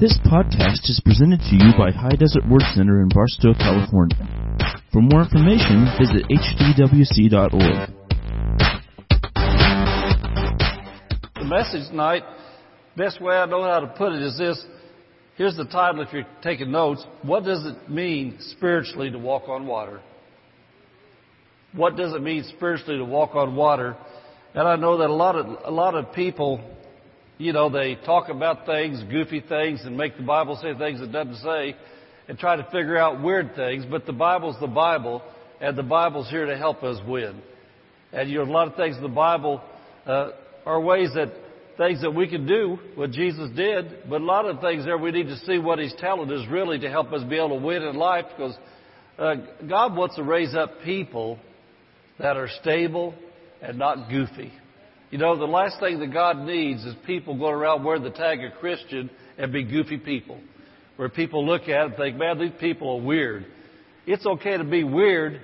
This podcast is presented to you by High Desert Word Center in Barstow, California. For more information, visit hdwc.org. The message tonight, best way I know how to put it is this. Here's the title if you're taking notes. What does it mean spiritually to walk on water? What does it mean spiritually to walk on water? And I know that a lot of, a lot of people you know, they talk about things, goofy things, and make the Bible say things it doesn't say, and try to figure out weird things. But the Bible's the Bible, and the Bible's here to help us win. And you know, a lot of things in the Bible uh, are ways that things that we can do what Jesus did, but a lot of things there we need to see what He's telling us really to help us be able to win in life because uh, God wants to raise up people that are stable and not goofy. You know, the last thing that God needs is people going around wearing the tag of Christian and be goofy people. Where people look at it and think, man, these people are weird. It's okay to be weird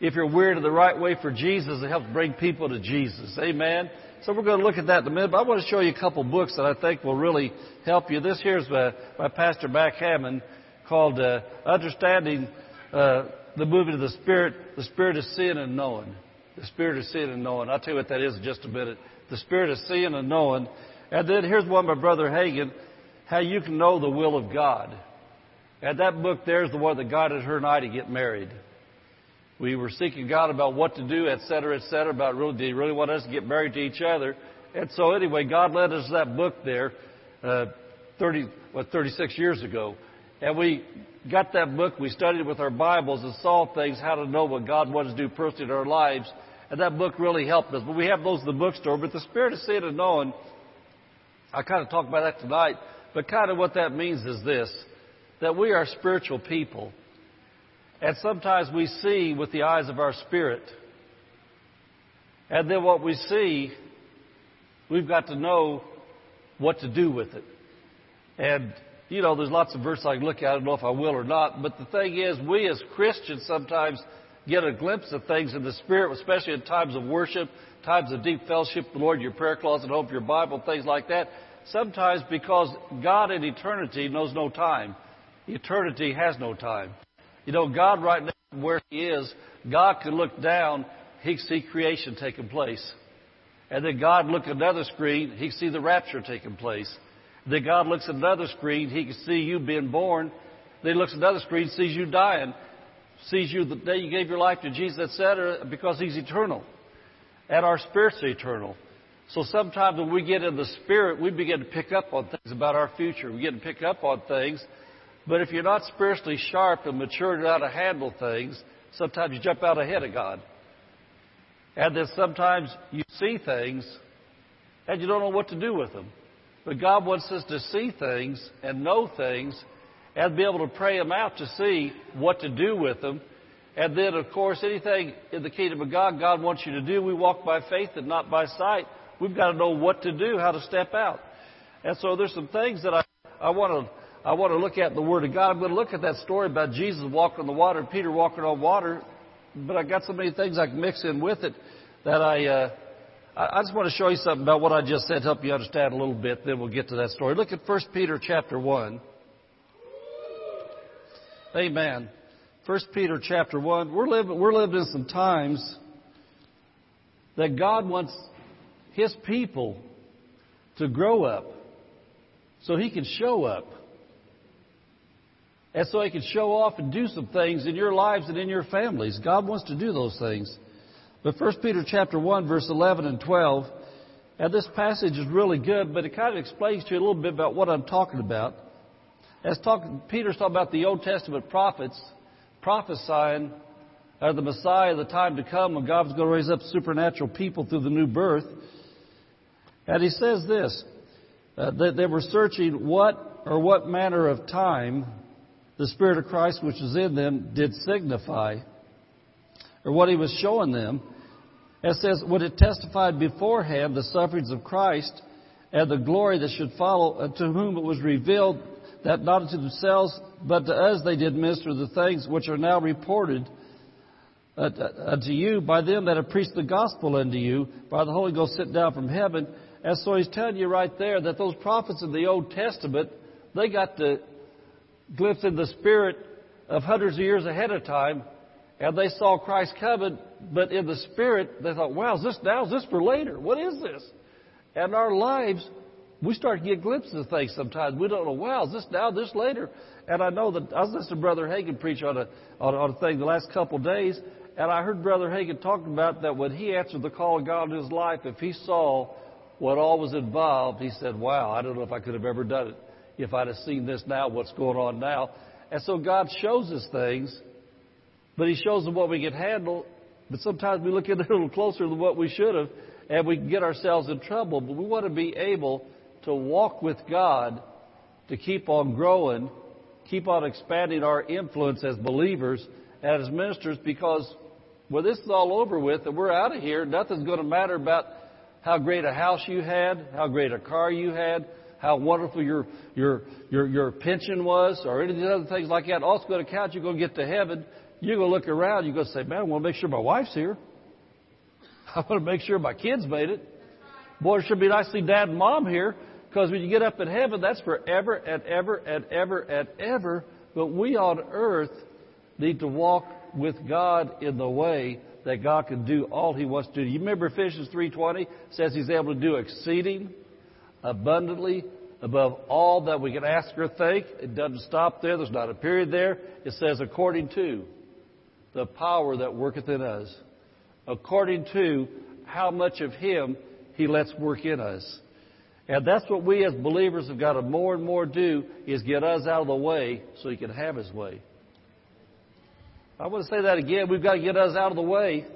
if you're weird in the right way for Jesus. It helps bring people to Jesus. Amen. So we're going to look at that in a minute, but I want to show you a couple books that I think will really help you. This here's by, by Pastor Mac Hammond called uh, Understanding uh, the Movement of the Spirit, the Spirit of Sin and Knowing. The Spirit of Seeing and Knowing. I'll tell you what that is in just a minute. The Spirit of Seeing and Knowing. And then here's one by Brother Hagin, How You Can Know the Will of God. And that book there is the one that guided her and I to get married. We were seeking God about what to do, et cetera, et cetera, about really, did He really want us to get married to each other? And so anyway, God led us that book there, uh, 30, what, 36 years ago. And we got that book, we studied it with our Bibles and saw things, how to know what God wants to do personally in our lives. And that book really helped us. But we have those in the bookstore. But the Spirit of Seeing and Knowing, I kind of talked about that tonight. But kind of what that means is this that we are spiritual people. And sometimes we see with the eyes of our spirit. And then what we see, we've got to know what to do with it. And, you know, there's lots of verses I can look at. I don't know if I will or not. But the thing is, we as Christians sometimes get a glimpse of things in the Spirit, especially in times of worship, times of deep fellowship the Lord, your prayer closet, hope, your Bible, things like that. Sometimes because God in eternity knows no time. Eternity has no time. You know, God right now, where He is, God can look down, He can see creation taking place. And then God look another screen, He can see the rapture taking place. Then God looks at another screen, He can see you being born. Then He looks at another screen, sees you dying sees you the day you gave your life to Jesus, etc., because He's eternal. And our spirits eternal. So sometimes when we get in the Spirit, we begin to pick up on things about our future. We get to pick up on things. But if you're not spiritually sharp and mature to how to handle things, sometimes you jump out ahead of God. And then sometimes you see things and you don't know what to do with them. But God wants us to see things and know things and be able to pray them out to see what to do with them. And then, of course, anything in the kingdom of God God wants you to do, we walk by faith and not by sight. We've got to know what to do, how to step out. And so there's some things that I, I want to I want to look at in the Word of God. I'm going to look at that story about Jesus walking on the water and Peter walking on water. But I got so many things I can mix in with it that I uh, I just want to show you something about what I just said to help you understand a little bit. Then we'll get to that story. Look at 1 Peter chapter one. Amen. First Peter chapter one. We're living we're living in some times that God wants His people to grow up so He can show up. And so He can show off and do some things in your lives and in your families. God wants to do those things. But First Peter chapter 1, verse 11 and 12, and this passage is really good, but it kind of explains to you a little bit about what I'm talking about. As talk, Peter's talking about the Old Testament prophets prophesying of the Messiah, the time to come when God was going to raise up supernatural people through the new birth. And he says this, uh, that they were searching what or what manner of time the Spirit of Christ which was in them did signify, or what he was showing them. It says, would it testified beforehand the sufferings of Christ and the glory that should follow, uh, to whom it was revealed that not unto themselves, but to us they did minister the things which are now reported unto you by them that have preached the gospel unto you by the Holy Ghost sent down from heaven. And so he's telling you right there that those prophets in the Old Testament, they got the glimpse in the spirit of hundreds of years ahead of time, and they saw Christ coming, but in the spirit, they thought, wow, is this now? Is this for later? What is this? And our lives, we start to get glimpses of things sometimes. We don't know, wow, is this now, this later? And I know that I was listening to Brother Hagin preach on a, on, on a thing the last couple of days, and I heard Brother Hagin talking about that when he answered the call of God in his life, if he saw what all was involved, he said, wow, I don't know if I could have ever done it if I'd have seen this now, what's going on now. And so God shows us things, but He shows us what we can handle. But sometimes we look at it a little closer than what we should have, and we can get ourselves in trouble. But we want to be able to walk with God, to keep on growing, keep on expanding our influence as believers as ministers, because when this is all over with and we're out of here, nothing's going to matter about how great a house you had, how great a car you had, how wonderful your, your, your, your pension was, or any of these other things like that. All it's going to count, you're going to get to heaven. You're going to look around, you're going to say, man, I want to make sure my wife's here. I want to make sure my kids made it. Boy, it should be nice to see dad and mom here, because when you get up in heaven, that's forever and ever and ever and ever. But we on earth need to walk with God in the way that God can do all He wants to do. You remember Ephesians 3.20 says He's able to do exceeding abundantly above all that we can ask or think. It doesn't stop there. There's not a period there. It says, according to the power that worketh in us. According to how much of Him He lets work in us. And that's what we as believers have got to more and more do is get us out of the way so He can have His way. I want to say that again. We've got to get us out of the way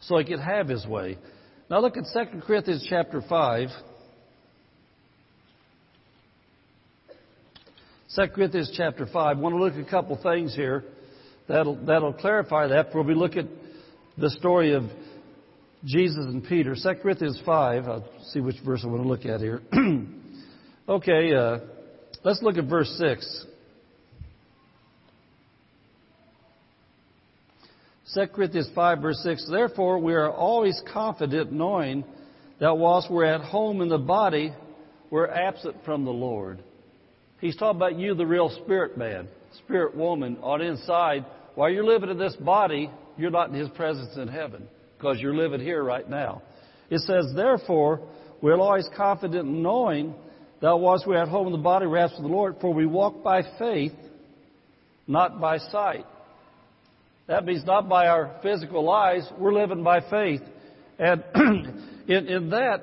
so He can have His way. Now look at 2 Corinthians chapter 5. 2 Corinthians chapter 5. I want to look at a couple things here that'll, that'll clarify that before we look at the story of Jesus and Peter. 2 Corinthians 5. I'll see which verse I want to look at here. okay, uh, let's look at verse 6. 2 Corinthians 5 verse 6, Therefore we are always confident knowing that whilst we're at home in the body, we're absent from the Lord. He's talking about you, the real spirit man, spirit woman on inside. While you're living in this body, you're not in His presence in heaven because you're living here right now. It says, Therefore, we're always confident in knowing that whilst we're at home in the body, we're from the Lord, for we walk by faith, not by sight. That means not by our physical eyes. We're living by faith. And in, in that,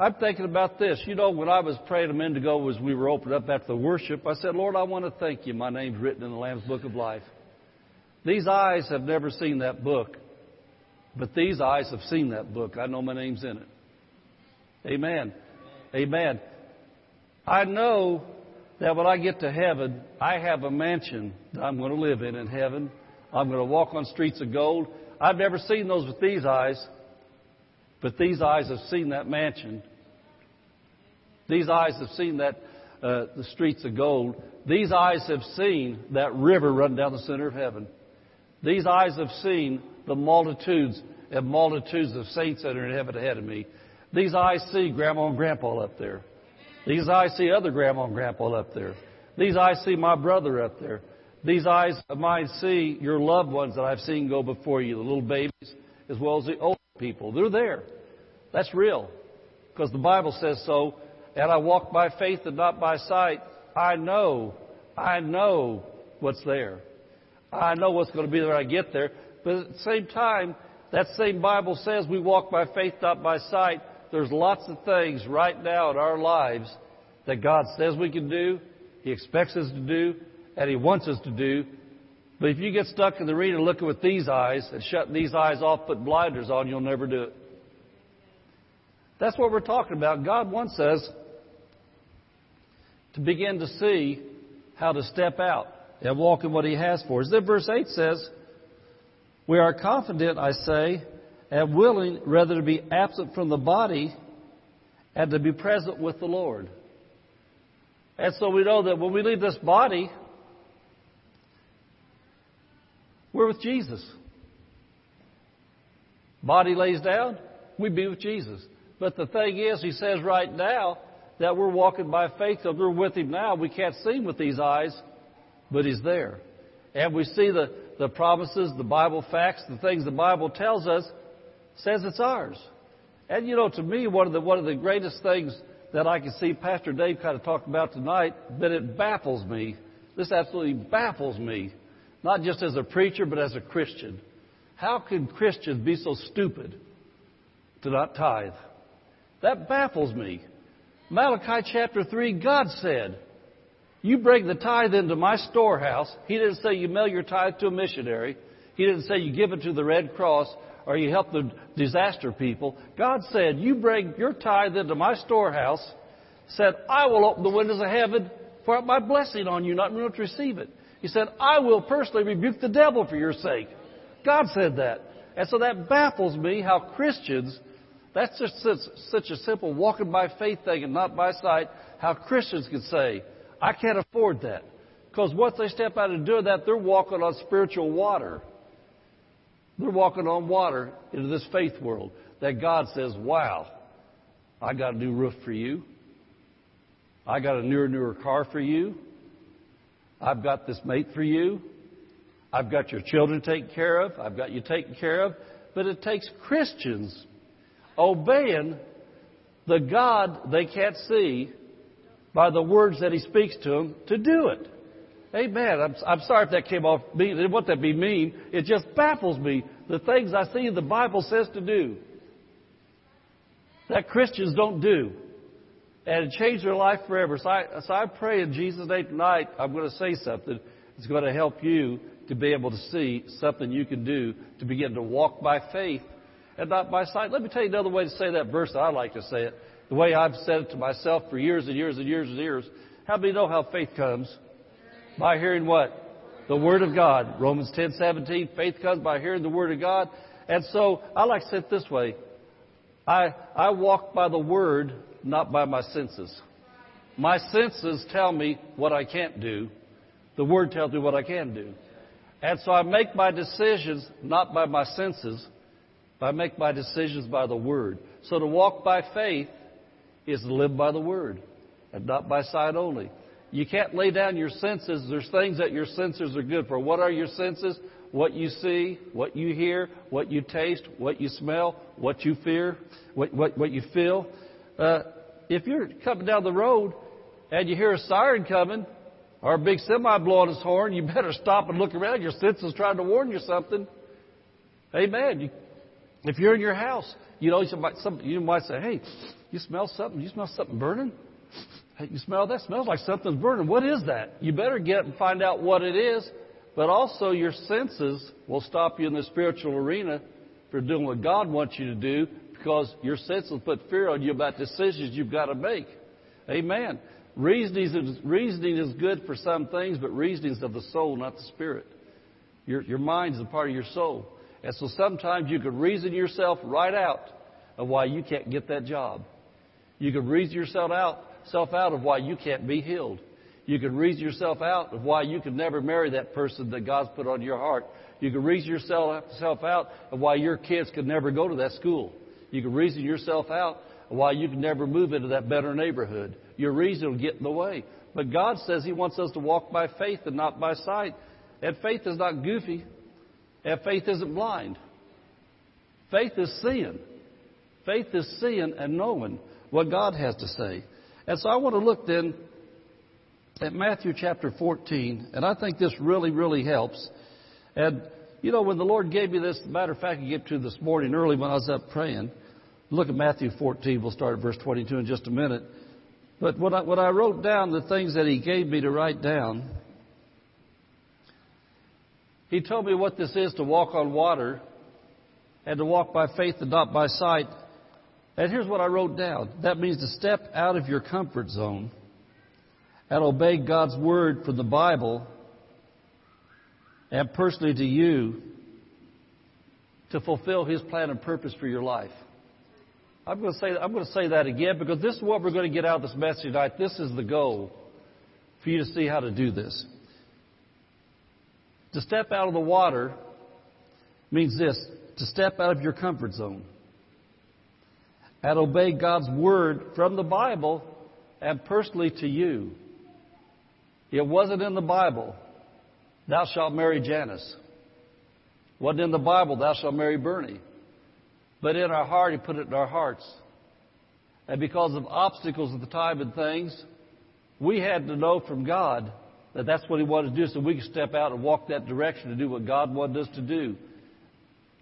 I'm thinking about this. You know, when I was praying a minute ago as we were opened up after the worship, I said, Lord, I want to thank you. My name's written in the Lamb's Book of Life. These eyes have never seen that book, but these eyes have seen that book. I know my name's in it. Amen. Amen. I know that when I get to heaven, I have a mansion that I'm going to live in in heaven. I'm going to walk on streets of gold. I've never seen those with these eyes, but these eyes have seen that mansion. These eyes have seen that uh, the streets of gold. These eyes have seen that river run down the center of heaven. These eyes have seen the multitudes and multitudes of saints that are in heaven ahead of me. These eyes see Grandma and Grandpa up there. These eyes see other Grandma and Grandpa up there. These eyes see my brother up there. These eyes of mine see your loved ones that I've seen go before you, the little babies as well as the old people. They're there. That's real. Because the Bible says so. And I walk by faith and not by sight. I know, I know what's there. I know what's going to be there when I get there. But at the same time, that same Bible says we walk by faith, not by sight. There's lots of things right now in our lives that God says we can do, He expects us to do, and He wants us to do. But if you get stuck in the arena looking with these eyes and shutting these eyes off, put blinders on, you'll never do it. That's what we're talking about. God wants us to begin to see how to step out and walk in what He has for us. Then verse 8 says, We are confident, I say, and willing rather to be absent from the body and to be present with the Lord. And so we know that when we leave this body, We're with Jesus. Body lays down, we be with Jesus. But the thing is, he says right now that we're walking by faith because we're with Him now. We can't see Him with these eyes, but He's there. And we see the, the promises, the Bible facts, the things the Bible tells us, says it's ours. And you know, to me, one of the, one of the greatest things that I can see Pastor Dave kind of talk about tonight, but it baffles me. This absolutely baffles me. Not just as a preacher, but as a Christian. How can Christians be so stupid to not tithe? That baffles me. Malachi chapter 3, God said, You bring the tithe into my storehouse. He didn't say you mail your tithe to a missionary. He didn't say you give it to the Red Cross or you help the disaster people. God said, You bring your tithe into my storehouse, said, I will open the windows of heaven, pour out my blessing on you, not to receive it. He said, I will personally rebuke the devil for your sake. God said that. And so that baffles me how Christians, that's just such, such a simple walking by faith thing and not by sight, how Christians can say, I can't afford that. Because once they step out and do that, they're walking on spiritual water. They're walking on water into this faith world that God says, wow, I got a new roof for you. I got a newer, newer car for you. I've got this mate for you. I've got your children taken care of. I've got you taken care of. But it takes Christians obeying the God they can't see by the words that He speaks to them to do it. Amen. I'm, I'm sorry if that came off me. It wouldn't that be mean. It just baffles me the things I see the Bible says to do that Christians don't do. And it changed their life forever. So I, so I pray in Jesus' name tonight, I'm going to say something that's going to help you to be able to see something you can do to begin to walk by faith and not by sight. Let me tell you another way to say that verse that I like to say it. The way I've said it to myself for years and years and years and years. How do many know how faith comes? By hearing what? The Word of God. Romans 10, 17. Faith comes by hearing the Word of God. And so I like to say it this way. I, I walk by the Word, not by my senses. My senses tell me what I can't do. The Word tells me what I can do. And so I make my decisions not by my senses, but I make my decisions by the Word. So to walk by faith is to live by the Word and not by sight only. You can't lay down your senses. There's things that your senses are good for. What are your senses? What you see, what you hear, what you taste, what you smell, what you fear, what, what, what you feel. Uh, if you're coming down the road and you hear a siren coming or a big semi blowing his horn, you better stop and look around. Your senses trying to warn you something. Amen. You, if you're in your house, you know, you might, some, you might say, hey, you smell something? You smell something burning? Hey, you smell that? Smells like something's burning. What is that? You better get and find out what it is. But also, your senses will stop you in the spiritual arena for doing what God wants you to do because your senses put fear on you about decisions you've got to make. Amen. Reasoning is, reasoning is good for some things, but reasoning is of the soul, not the spirit. Your, your mind is a part of your soul. And so sometimes you could reason yourself right out of why you can't get that job. You could reason yourself out yourself out of why you can't be healed. You could reason yourself out of why you could never marry that person that God's put on your heart. You could reason yourself out of why your kids could never go to that school. You could reason yourself out of why you could never move into that better neighborhood. Your reason will get in the way. But God says He wants us to walk by faith and not by sight. And faith is not goofy. And faith isn't blind. Faith is seeing. Faith is seeing and knowing what God has to say. And so I want to look then at Matthew chapter 14, and I think this really, really helps. And, you know, when the Lord gave me this, matter of fact, I get to this morning early when I was up praying. Look at Matthew 14. We'll start at verse 22 in just a minute. But when I, when I wrote down the things that He gave me to write down, He told me what this is to walk on water and to walk by faith and not by sight. And here's what I wrote down that means to step out of your comfort zone and obey God's word from the Bible and personally to you to fulfill His plan and purpose for your life. I'm going to say I'm going to say that again because this is what we're going to get out of this message tonight. This is the goal for you to see how to do this. To step out of the water means this: to step out of your comfort zone and obey God's word from the Bible and personally to you. It wasn't in the Bible, thou shalt marry Janice. Wasn't in the Bible, thou shalt marry Bernie. But in our heart, He put it in our hearts. And because of obstacles at the time and things, we had to know from God that that's what He wanted to do so we could step out and walk that direction to do what God wanted us to do.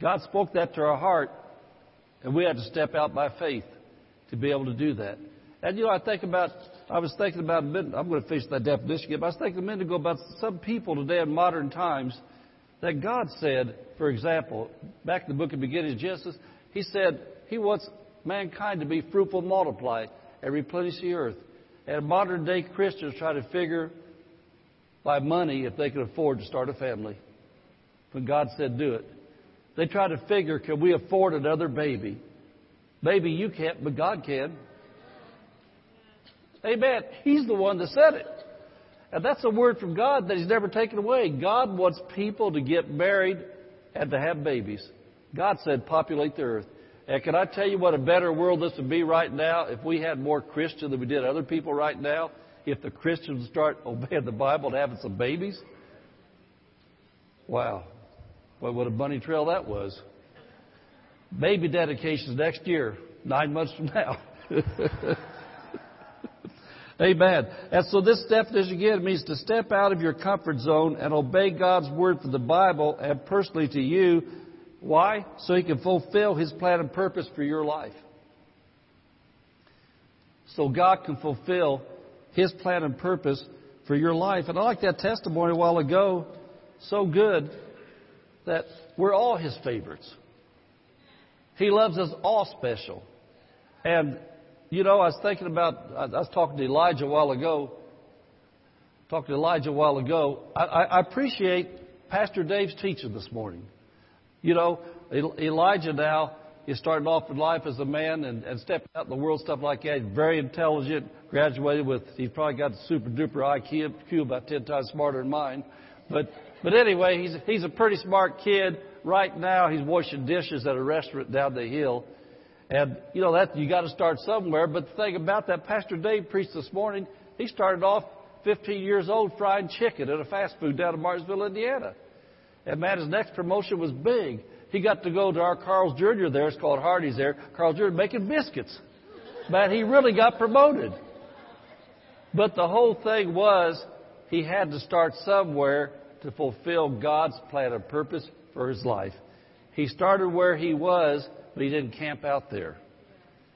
God spoke that to our heart, and we had to step out by faith to be able to do that. And you know, I think about, I was thinking about a minute, I'm going to finish that definition again, but I was thinking a minute ago about some people today in modern times that God said, for example, back in the book of Genesis, He said He wants mankind to be fruitful multiply and replenish the earth. And modern day Christians try to figure by money if they could afford to start a family. When God said do it. They try to figure, can we afford another baby? Maybe you can't, but God can. Amen. He's the one that said it. And that's a word from God that He's never taken away. God wants people to get married and to have babies. God said, populate the earth. And can I tell you what a better world this would be right now if we had more Christians than we did other people right now? If the Christians start obeying the Bible and having some babies? Wow. Well, what a bunny trail that was. Baby dedications next year, nine months from now. Amen. And so this definition again means to step out of your comfort zone and obey God's word for the Bible and personally to you why? So he can fulfill his plan and purpose for your life. So God can fulfill his plan and purpose for your life. And I like that testimony a while ago. So good that we're all his favorites. He loves us all special. And, you know, I was thinking about, I was talking to Elijah a while ago. Talked to Elijah a while ago. I, I appreciate Pastor Dave's teaching this morning. You know, Elijah now is starting off in life as a man and, and stepping out in the world, stuff like that. Very intelligent, graduated with, he's probably got a super duper IQ, about 10 times smarter than mine. But, but anyway, he's, he's a pretty smart kid. Right now, he's washing dishes at a restaurant down the hill. And, you know, that, you got to start somewhere. But the thing about that, Pastor Dave preached this morning, he started off 15 years old frying chicken at a fast food down in Martinsville, Indiana. And man, his next promotion was big. He got to go to our Carl's Jr. there, it's called Hardee's there, Carl's Jr. making biscuits. But he really got promoted. But the whole thing was he had to start somewhere to fulfill God's plan and purpose for his life. He started where he was, but he didn't camp out there.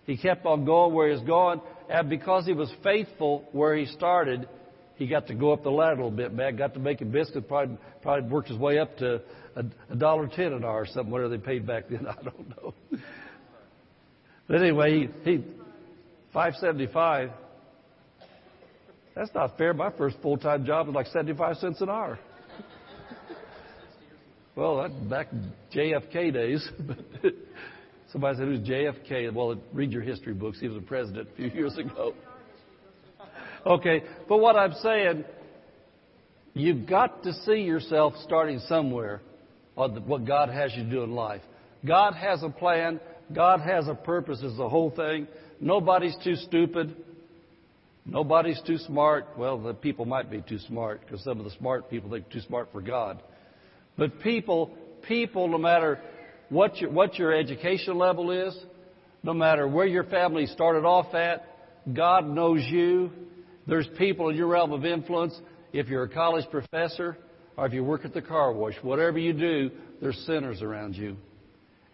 He kept on going where he was going, and because he was faithful where he started, he got to go up the ladder a little bit, man. Got to make a biscuit. Probably, probably worked his way up to a dollar ten an hour or something. Whatever they paid back then, I don't know. But anyway, he, he five seventy five. That's not fair. My first full time job was like seventy five cents an hour. Well, that's back JFK days. Somebody said, "Who's JFK?" Well, read your history books. He was a president a few years ago. Okay, but what I'm saying, you've got to see yourself starting somewhere on what God has you do in life. God has a plan. God has a purpose is the whole thing. Nobody's too stupid. Nobody's too smart. Well, the people might be too smart because some of the smart people think too smart for God. But people, people, no matter what your, what your education level is, no matter where your family started off at, God knows you. There's people in your realm of influence. If you're a college professor or if you work at the car wash, whatever you do, there's sinners around you.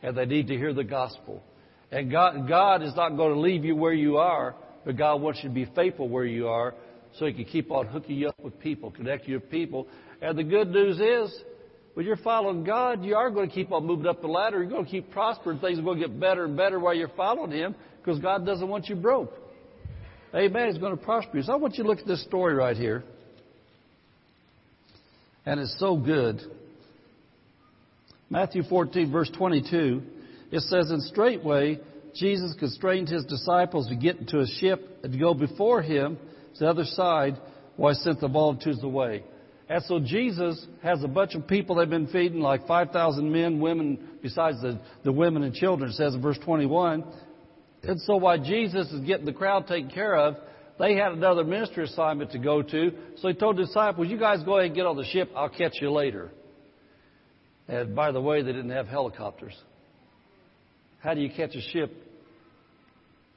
And they need to hear the gospel. And God, God is not going to leave you where you are, but God wants you to be faithful where you are so He can keep on hooking you up with people, connect you with people. And the good news is, when you're following God, you are going to keep on moving up the ladder. You're going to keep prospering. Things are going to get better and better while you're following Him because God doesn't want you broke. Amen. He's going to prosper you. So I want you to look at this story right here. And it's so good. Matthew 14, verse 22, it says, And straightway Jesus constrained his disciples to get into a ship and to go before him to the other side while he sent the multitudes away. And so Jesus has a bunch of people they've been feeding, like 5,000 men, women, besides the, the women and children, it says in verse 21. And so while Jesus is getting the crowd taken care of, they had another ministry assignment to go to, so he told the disciples, You guys go ahead and get on the ship, I'll catch you later. And by the way, they didn't have helicopters. How do you catch a ship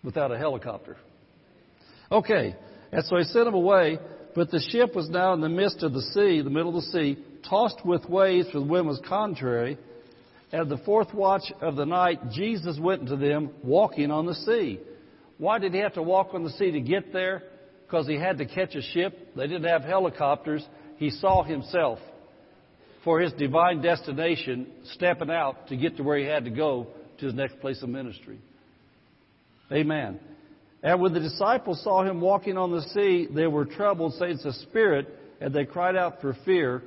without a helicopter? Okay, and so he sent them away, but the ship was now in the midst of the sea, the middle of the sea, tossed with waves, for the wind was contrary. At the fourth watch of the night, Jesus went to them walking on the sea. Why did he have to walk on the sea to get there? Because he had to catch a ship. They didn't have helicopters. He saw himself for his divine destination, stepping out to get to where he had to go to his next place of ministry. Amen. And when the disciples saw him walking on the sea, they were troubled, saying, It's a spirit, and they cried out for fear.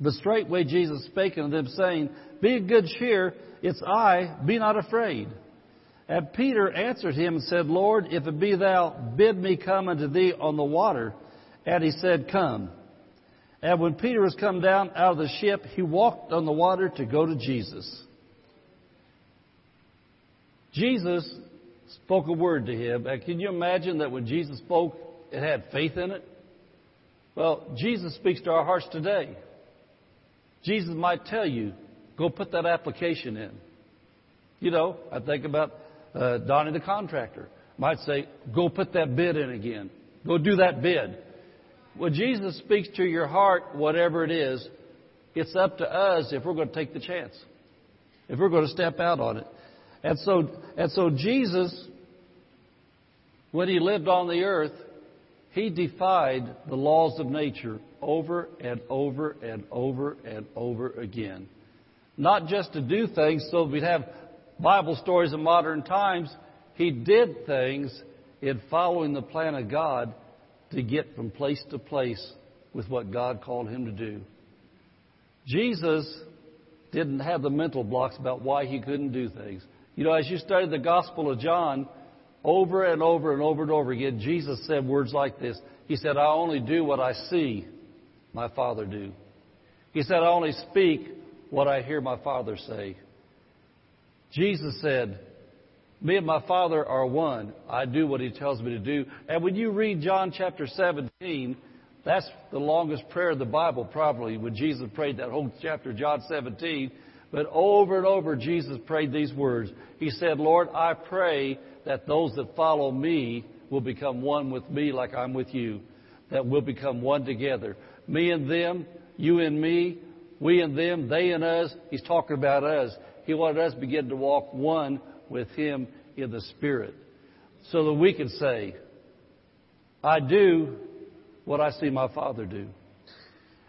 But straightway Jesus spake unto them, saying, Be of good cheer, it's I, be not afraid. And Peter answered him and said, Lord, if it be thou, bid me come unto thee on the water. And he said, Come. And when Peter was come down out of the ship, he walked on the water to go to Jesus. Jesus spoke a word to him. And can you imagine that when Jesus spoke, it had faith in it? Well, Jesus speaks to our hearts today. Jesus might tell you, go put that application in. You know, I think about uh, Donnie the contractor. Might say, go put that bid in again. Go do that bid. Well, Jesus speaks to your heart, whatever it is, it's up to us if we're going to take the chance, if we're going to step out on it. And so, and so Jesus, when he lived on the earth, he defied the laws of nature over and over and over and over again. Not just to do things so we'd have Bible stories of modern times. He did things in following the plan of God to get from place to place with what God called him to do. Jesus didn't have the mental blocks about why he couldn't do things. You know, as you study the Gospel of John, over and over and over and over again, Jesus said words like this. He said, I only do what I see my Father do. He said, I only speak what I hear my Father say. Jesus said, Me and my Father are one. I do what He tells me to do. And when you read John chapter 17, that's the longest prayer of the Bible, probably, when Jesus prayed that whole chapter, John 17. But over and over, Jesus prayed these words. He said, Lord, I pray that those that follow me will become one with me like I'm with you, that we'll become one together. Me and them, you and me, we and them, they and us. He's talking about us. He wanted us to begin to walk one with Him in the Spirit so that we could say, I do what I see my Father do.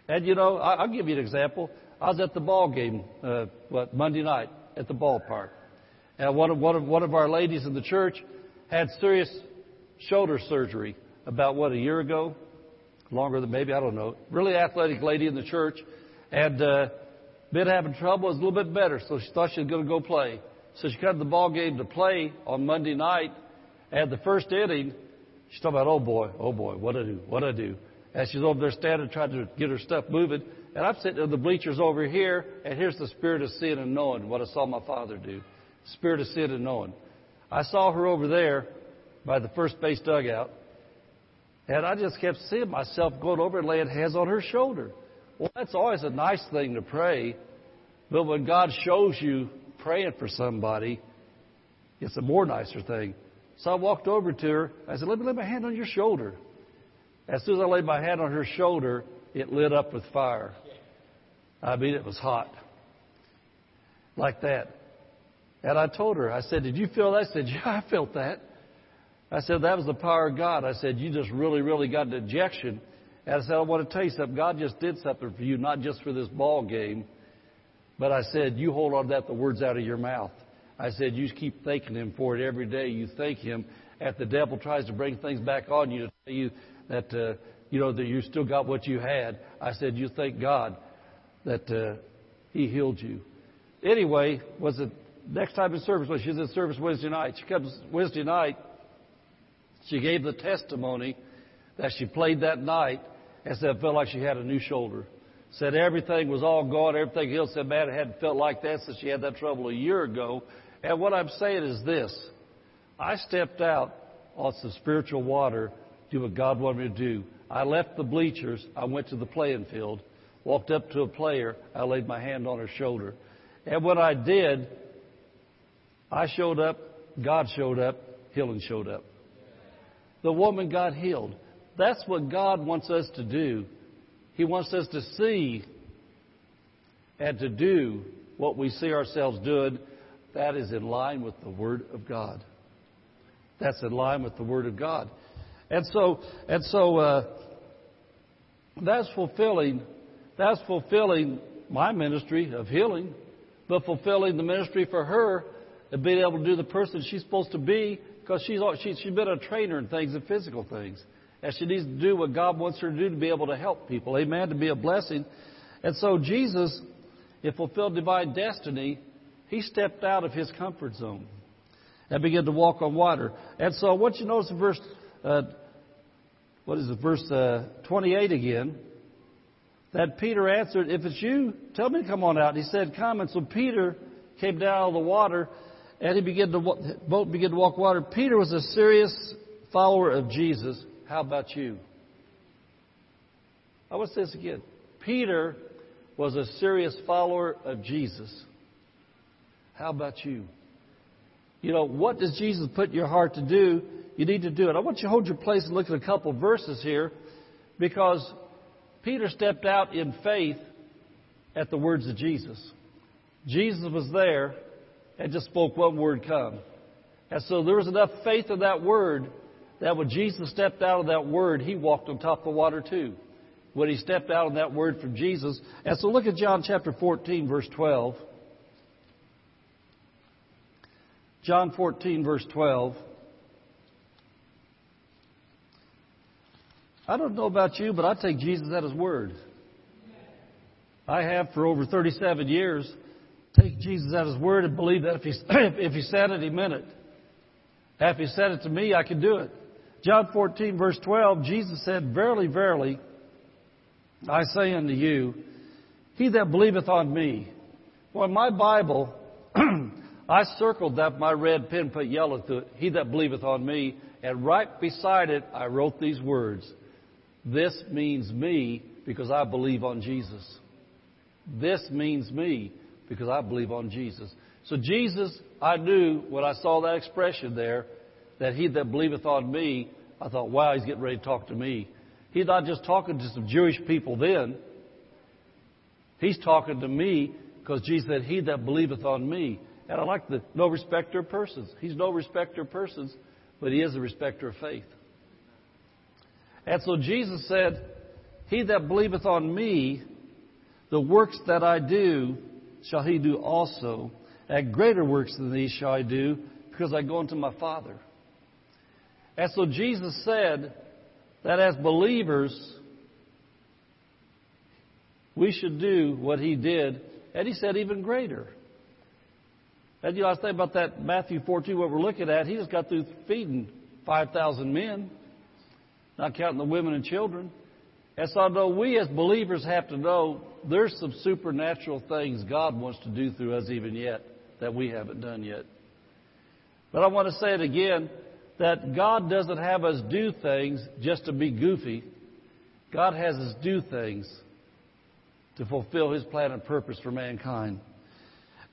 And you know, I'll give you an example. I was at the ball game, uh, what, Monday night at the ballpark. And one of, one, of, one of our ladies in the church had serious shoulder surgery about, what, a year ago? Longer than maybe, I don't know. Really athletic lady in the church. And uh, been having trouble. It was a little bit better, so she thought she was going to go play. So she cut the ball game to play on Monday night. And the first inning, she's talking about, oh boy, oh boy, what I do, what I do. And she's over there standing trying to get her stuff moving. And I'm sitting in the bleachers over here, and here's the spirit of seeing and knowing what I saw my father do. Spirit of seeing and knowing. I saw her over there by the first base dugout, and I just kept seeing myself going over and laying hands on her shoulder. Well, that's always a nice thing to pray, but when God shows you praying for somebody, it's a more nicer thing. So I walked over to her. I said, Let me lay my hand on your shoulder. As soon as I laid my hand on her shoulder, it lit up with fire. I mean, it was hot. Like that. And I told her, I said, Did you feel that? I said, Yeah, I felt that. I said, That was the power of God. I said, You just really, really got an injection. And I said, I want to tell you something. God just did something for you, not just for this ball game. But I said, You hold on to that, the words out of your mouth. I said, You keep thanking Him for it every day. You thank Him. If the devil tries to bring things back on you to tell you that. Uh, you know, that you still got what you had. I said, you thank God that uh, He healed you. Anyway, was it next time in service? Well, she's in service Wednesday night. She comes Wednesday night. She gave the testimony that she played that night and said it felt like she had a new shoulder. Said everything was all gone, everything healed. Said, man, it hadn't felt like that since she had that trouble a year ago. And what I'm saying is this. I stepped out on some spiritual water, do what God wanted me to do. I left the bleachers. I went to the playing field, walked up to a player. I laid my hand on her shoulder. And when I did, I showed up, God showed up, healing showed up. The woman got healed. That's what God wants us to do. He wants us to see and to do what we see ourselves doing. That is in line with the Word of God. That's in line with the Word of God. And so, and so, uh, that's fulfilling, that's fulfilling my ministry of healing, but fulfilling the ministry for her of being able to do the person she's supposed to be because she's, she's, she's been a trainer in things and physical things. And she needs to do what God wants her to do to be able to help people. Amen. To be a blessing. And so Jesus, it fulfilled divine destiny. He stepped out of his comfort zone and began to walk on water. And so, what you notice in verse, uh, what is it, verse uh, 28 again? That Peter answered, If it's you, tell me to come on out. he said, Come. And so Peter came down out of the water and he began to boat began to walk water. Peter was a serious follower of Jesus. How about you? I want to say this again. Peter was a serious follower of Jesus. How about you? You know, what does Jesus put in your heart to do? You need to do it. I want you to hold your place and look at a couple verses here because Peter stepped out in faith at the words of Jesus. Jesus was there and just spoke one word, come. And so there was enough faith in that word that when Jesus stepped out of that word, he walked on top of the water too. When he stepped out of that word from Jesus. And so look at John chapter 14, verse 12. John 14, verse 12. I don't know about you, but I take Jesus at his word. I have for over 37 years. Take Jesus at his word and believe that if he, if he said it, he meant it. If he said it to me, I can do it. John 14, verse 12, Jesus said, Verily, verily, I say unto you, he that believeth on me. Well, in my Bible, I circled that my red pen put yellow through it. He that believeth on me. And right beside it, I wrote these words. This means me because I believe on Jesus. This means me because I believe on Jesus. So Jesus, I knew when I saw that expression there, that he that believeth on me, I thought, wow, he's getting ready to talk to me. He's not just talking to some Jewish people then. He's talking to me because Jesus said, he that believeth on me. And I like the no respecter of persons. He's no respecter of persons, but he is a respecter of faith. And so Jesus said, He that believeth on me, the works that I do shall he do also. And greater works than these shall I do, because I go unto my Father. And so Jesus said that as believers, we should do what he did, and he said even greater. And you know, I thinking about that Matthew 14, what we're looking at. He just got through feeding 5,000 men, not counting the women and children. And so I know we as believers have to know there's some supernatural things God wants to do through us even yet that we haven't done yet. But I want to say it again that God doesn't have us do things just to be goofy. God has us do things to fulfill His plan and purpose for mankind.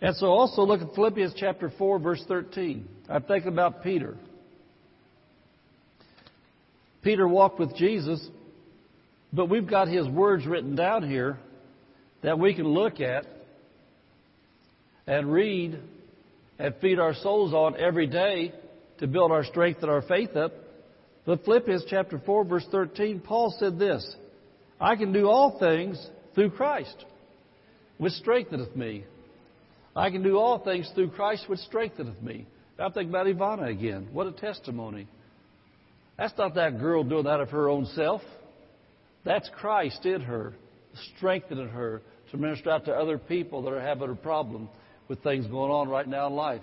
And so also look at Philippians chapter 4, verse 13. I'm thinking about Peter. Peter walked with Jesus, but we've got his words written down here that we can look at and read and feed our souls on every day to build our strength and our faith up. But Philippians chapter 4, verse 13, Paul said this I can do all things through Christ, which strengtheneth me. I can do all things through Christ, which strengtheneth me. I'm thinking about Ivana again. What a testimony. That's not that girl doing that of her own self. That's Christ in her, strengthening her to minister out to other people that are having a problem with things going on right now in life.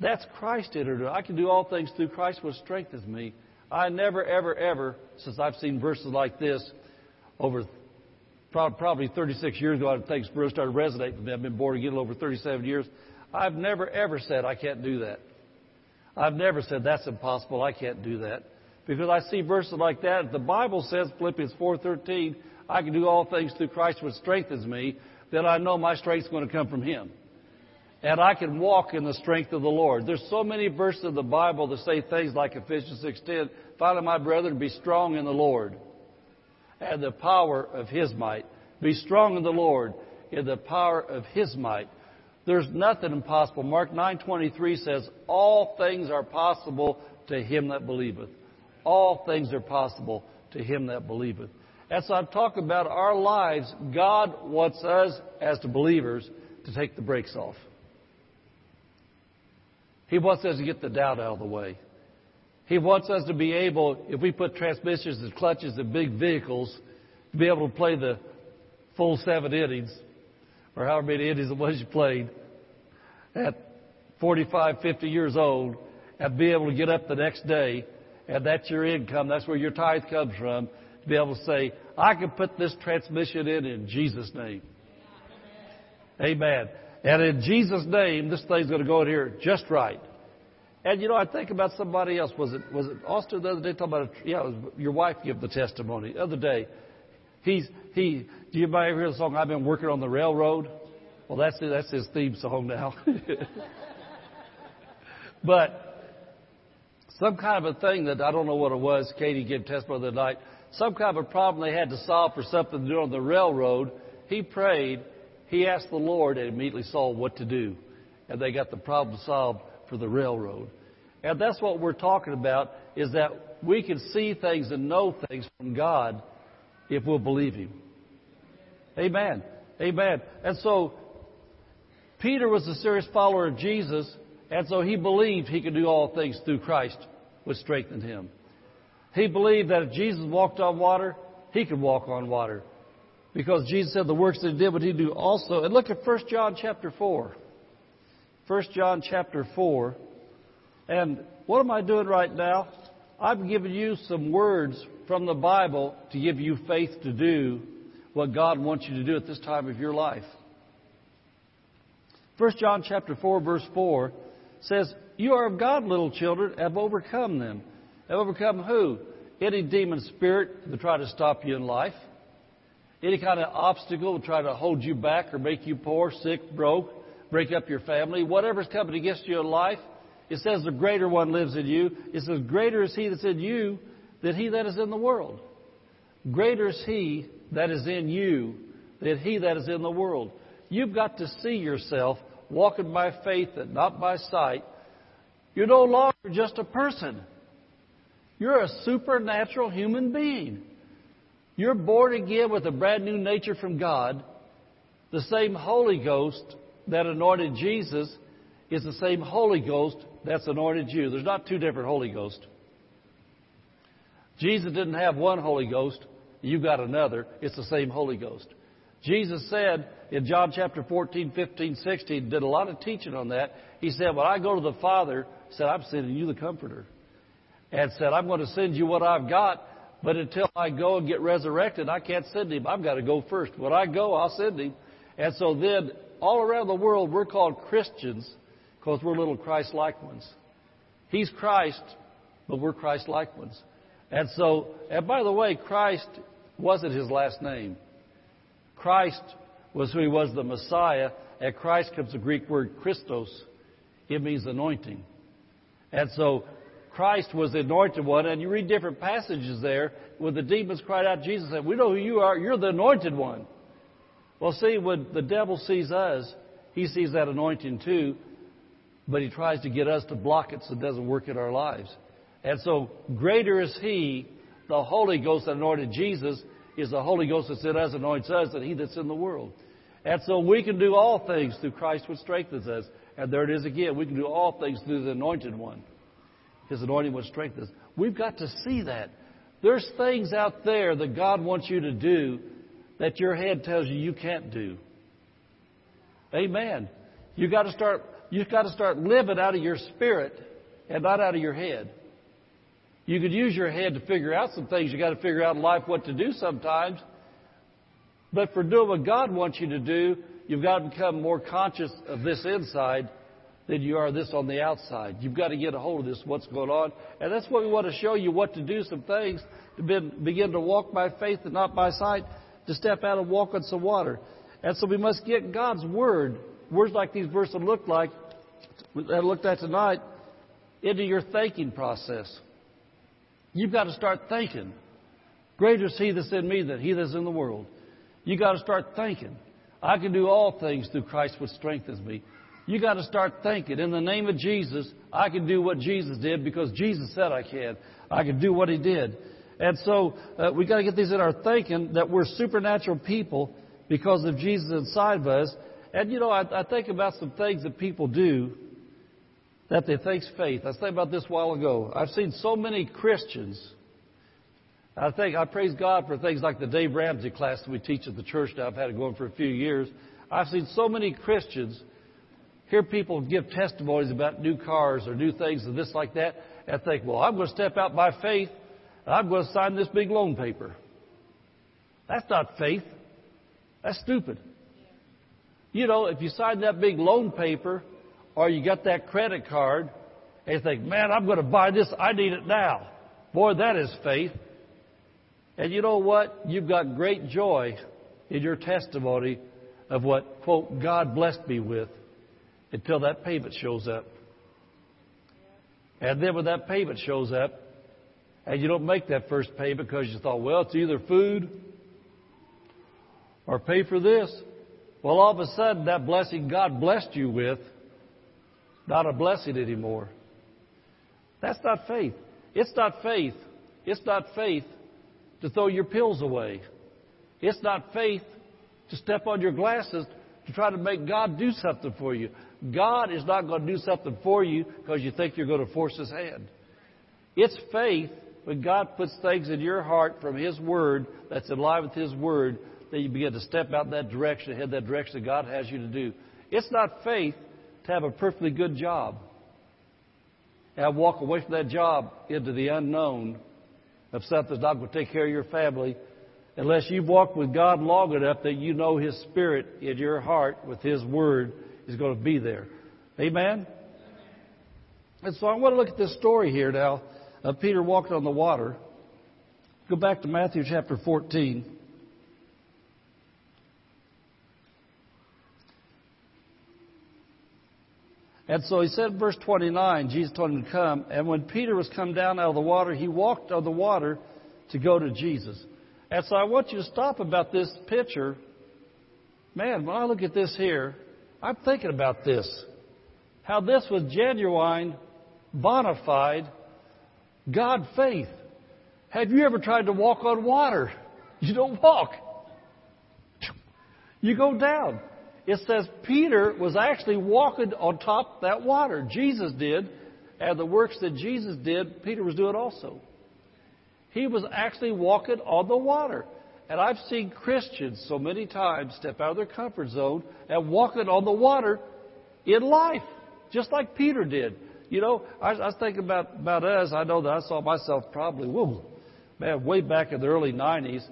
That's Christ her. I can do all things through Christ which strengthens me. I never, ever, ever, since I've seen verses like this over probably 36 years ago, I think really started resonating with me. I've been born again over 37 years. I've never, ever said I can't do that. I've never said that's impossible. I can't do that. Because I see verses like that. If The Bible says, Philippians 4.13, I can do all things through Christ which strengthens me, then I know my strength is going to come from Him. And I can walk in the strength of the Lord. There's so many verses in the Bible that say things like Ephesians 6.10, Finally, my brethren, be strong in the Lord and the power of His might. Be strong in the Lord in the power of His might. There's nothing impossible. Mark 9:23 says, "All things are possible to him that believeth." All things are possible to him that believeth. As I'm talking about our lives, God wants us as the believers to take the brakes off. He wants us to get the doubt out of the way. He wants us to be able, if we put transmissions and clutches in big vehicles, to be able to play the full seven innings or however many innings it was you played at 45, 50 years old and be able to get up the next day and that's your income, that's where your tithe comes from, to be able to say, I can put this transmission in in Jesus' name. Amen. And in Jesus' name, this thing's going to go in here just right. And you know, I think about somebody else. Was it was it Austin the other day talking about? A, yeah, your wife gave the testimony the other day. He's he. Do you ever hear the song? I've been working on the railroad. Well, that's that's his theme song now. but some kind of a thing that I don't know what it was. Katie gave testimony the other night. Some kind of a problem they had to solve for something to do on the railroad. He prayed. He asked the Lord and immediately saw what to do, and they got the problem solved for the railroad. And that's what we're talking about is that we can see things and know things from God if we'll believe Him. Amen. Amen. And so Peter was a serious follower of Jesus, and so he believed he could do all things through Christ, which strengthened him. He believed that if Jesus walked on water, he could walk on water. Because Jesus said the works that he did would he do also. And look at 1 John chapter 4. 1 John chapter 4. And what am I doing right now? I've given you some words from the Bible to give you faith to do what God wants you to do at this time of your life. 1 John chapter 4 verse 4 says, You are of God, little children, have overcome them. Have overcome who? Any demon spirit to try to stop you in life. Any kind of obstacle will try to hold you back or make you poor, sick, broke, break up your family. Whatever's coming against you in life, it says the greater one lives in you. It says greater is he that's in you than he that is in the world. Greater is he that is in you than he that is in the world. You've got to see yourself walking by faith and not by sight. You're no longer just a person. You're a supernatural human being. You're born again with a brand new nature from God. The same Holy Ghost that anointed Jesus is the same Holy Ghost that's anointed you. There's not two different Holy Ghosts. Jesus didn't have one Holy Ghost. You've got another. It's the same Holy Ghost. Jesus said in John chapter 14, 15, 16, did a lot of teaching on that. He said, When I go to the Father, said, I'm sending you the Comforter. And said, I'm going to send you what I've got, but until I go and get resurrected, I can't send him. I've got to go first. When I go, I'll send him. And so then, all around the world, we're called Christians because we're little Christ like ones. He's Christ, but we're Christ like ones. And so, and by the way, Christ wasn't his last name. Christ was who he was, the Messiah. And Christ comes the Greek word Christos. It means anointing. And so Christ was the anointed one, and you read different passages there where the demons cried out, Jesus said, We know who you are, you're the anointed one. Well, see, when the devil sees us, he sees that anointing too, but he tries to get us to block it so it doesn't work in our lives. And so, greater is He, the Holy Ghost that anointed Jesus, is the Holy Ghost that's in us, anoints us, than He that's in the world. And so we can do all things through Christ which strengthens us. And there it is again. We can do all things through the anointed one. His anointing which strengthens us. We've got to see that. There's things out there that God wants you to do that your head tells you you can't do. Amen. You got to start. You've got to start living out of your spirit and not out of your head. You could use your head to figure out some things. You got to figure out in life what to do sometimes. But for doing what God wants you to do, you've got to become more conscious of this inside than you are this on the outside. You've got to get a hold of this, what's going on. And that's what we want to show you what to do, some things to begin to walk by faith and not by sight, to step out and walk on some water. And so we must get God's Word, words like these verses look like, that looked at tonight, into your thinking process. You've got to start thinking. Greater is He that's in me than He that's in the world. You've got to start thinking. I can do all things through Christ which strengthens me. You got to start thinking, in the name of Jesus, I can do what Jesus did because Jesus said I can. I can do what He did. And so uh, we got to get these in our thinking that we're supernatural people because of Jesus inside of us. And you know, I, I think about some things that people do that they think's faith. I was about this a while ago. I've seen so many Christians. I think I praise God for things like the Dave Ramsey class that we teach at the church now. I've had it going for a few years. I've seen so many Christians hear people give testimonies about new cars or new things and this like that, and think, well, I'm going to step out by faith and I'm going to sign this big loan paper. That's not faith. That's stupid. You know, if you sign that big loan paper or you got that credit card and you think, man, I'm going to buy this, I need it now. Boy, that is faith. And you know what? You've got great joy in your testimony of what, quote, God blessed me with until that payment shows up. And then when that payment shows up, and you don't make that first payment because you thought, well, it's either food or pay for this. Well, all of a sudden, that blessing God blessed you with, not a blessing anymore. That's not faith. It's not faith. It's not faith to throw your pills away. It's not faith to step on your glasses to try to make God do something for you. God is not going to do something for you because you think you're going to force His hand. It's faith when God puts things in your heart from His Word that's in line with His Word that you begin to step out in that direction, head that direction that God has you to do. It's not faith to have a perfectly good job and walk away from that job into the unknown of something not going to take care of your family unless you've walked with God long enough that you know His Spirit in your heart with His Word is going to be there. Amen? And so I want to look at this story here now of Peter walking on the water. Go back to Matthew chapter 14. And so he said, verse 29, Jesus told him to come. And when Peter was come down out of the water, he walked on the water to go to Jesus. And so I want you to stop about this picture. Man, when I look at this here, I'm thinking about this. How this was genuine, bona fide, God faith. Have you ever tried to walk on water? You don't walk. You go down. It says Peter was actually walking on top of that water. Jesus did, and the works that Jesus did, Peter was doing also. He was actually walking on the water. And I've seen Christians so many times step out of their comfort zone and walking on the water in life, just like Peter did. You know, I, I was thinking about, about us. I know that I saw myself probably, whoa, man, way back in the early 90s.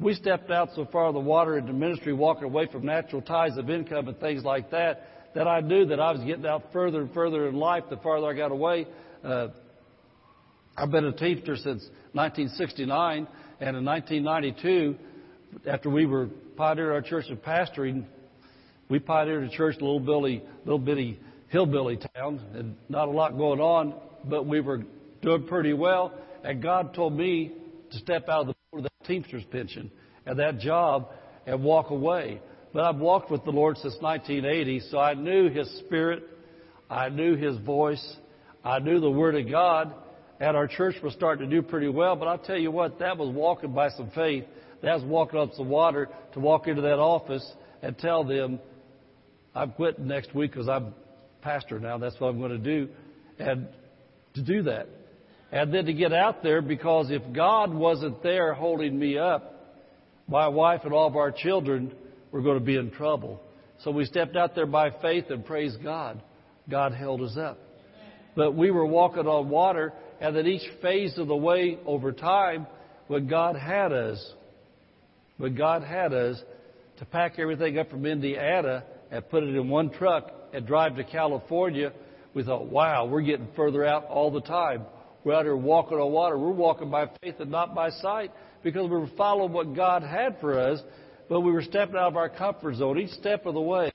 We stepped out so far of the water into ministry, walking away from natural ties of income and things like that, that I knew that I was getting out further and further in life the farther I got away. Uh, I've been a teacher since 1969, and in 1992, after we were pioneering our church of pastoring, we pioneered a church, a little bitty, little bitty hillbilly town, and not a lot going on, but we were doing pretty well. And God told me to step out of the board of that Teamster's pension and that job and walk away. But I've walked with the Lord since 1980, so I knew His Spirit, I knew His voice, I knew the Word of God, and our church was starting to do pretty well. But I'll tell you what, that was walking by some faith. That was walking up some water to walk into that office and tell them, I'm quitting next week because I'm pastor now. That's what I'm going to do. And to do that. And then to get out there because if God wasn't there holding me up, my wife and all of our children were going to be in trouble. So we stepped out there by faith and praise God. God held us up. But we were walking on water and that each phase of the way over time, when God had us, when God had us to pack everything up from Indiana and put it in one truck and drive to California, we thought, wow, we're getting further out all the time. We're out here walking on water. We're walking by faith and not by sight because we were following what God had for us, but we were stepping out of our comfort zone. Each step of the way,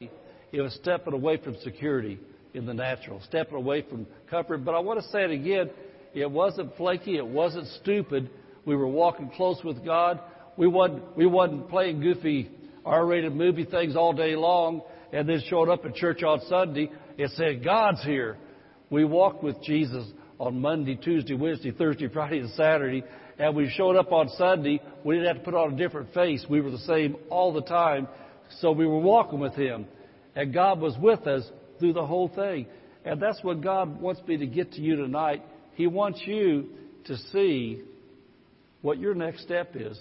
it was stepping away from security in the natural, stepping away from comfort. But I want to say it again. It wasn't flaky. It wasn't stupid. We were walking close with God. We wasn't, we wasn't playing goofy R-rated movie things all day long and then showed up at church on Sunday and said, God's here. We walked with Jesus on Monday, Tuesday, Wednesday, Thursday, Friday, and Saturday. And we showed up on Sunday. We didn't have to put on a different face. We were the same all the time. So we were walking with Him. And God was with us through the whole thing. And that's what God wants me to get to you tonight. He wants you to see what your next step is.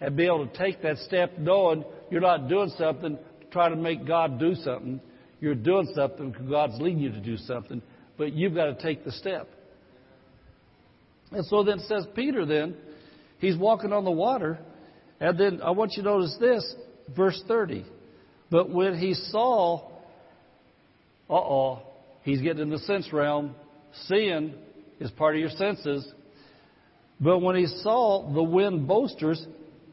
And be able to take that step knowing you're not doing something to try to make God do something. You're doing something because God's leading you to do something. But you've got to take the step. And so then it says Peter then, he's walking on the water. And then I want you to notice this, verse 30. But when he saw, uh oh, he's getting in the sense realm. Seeing is part of your senses. But when he saw the wind boasters,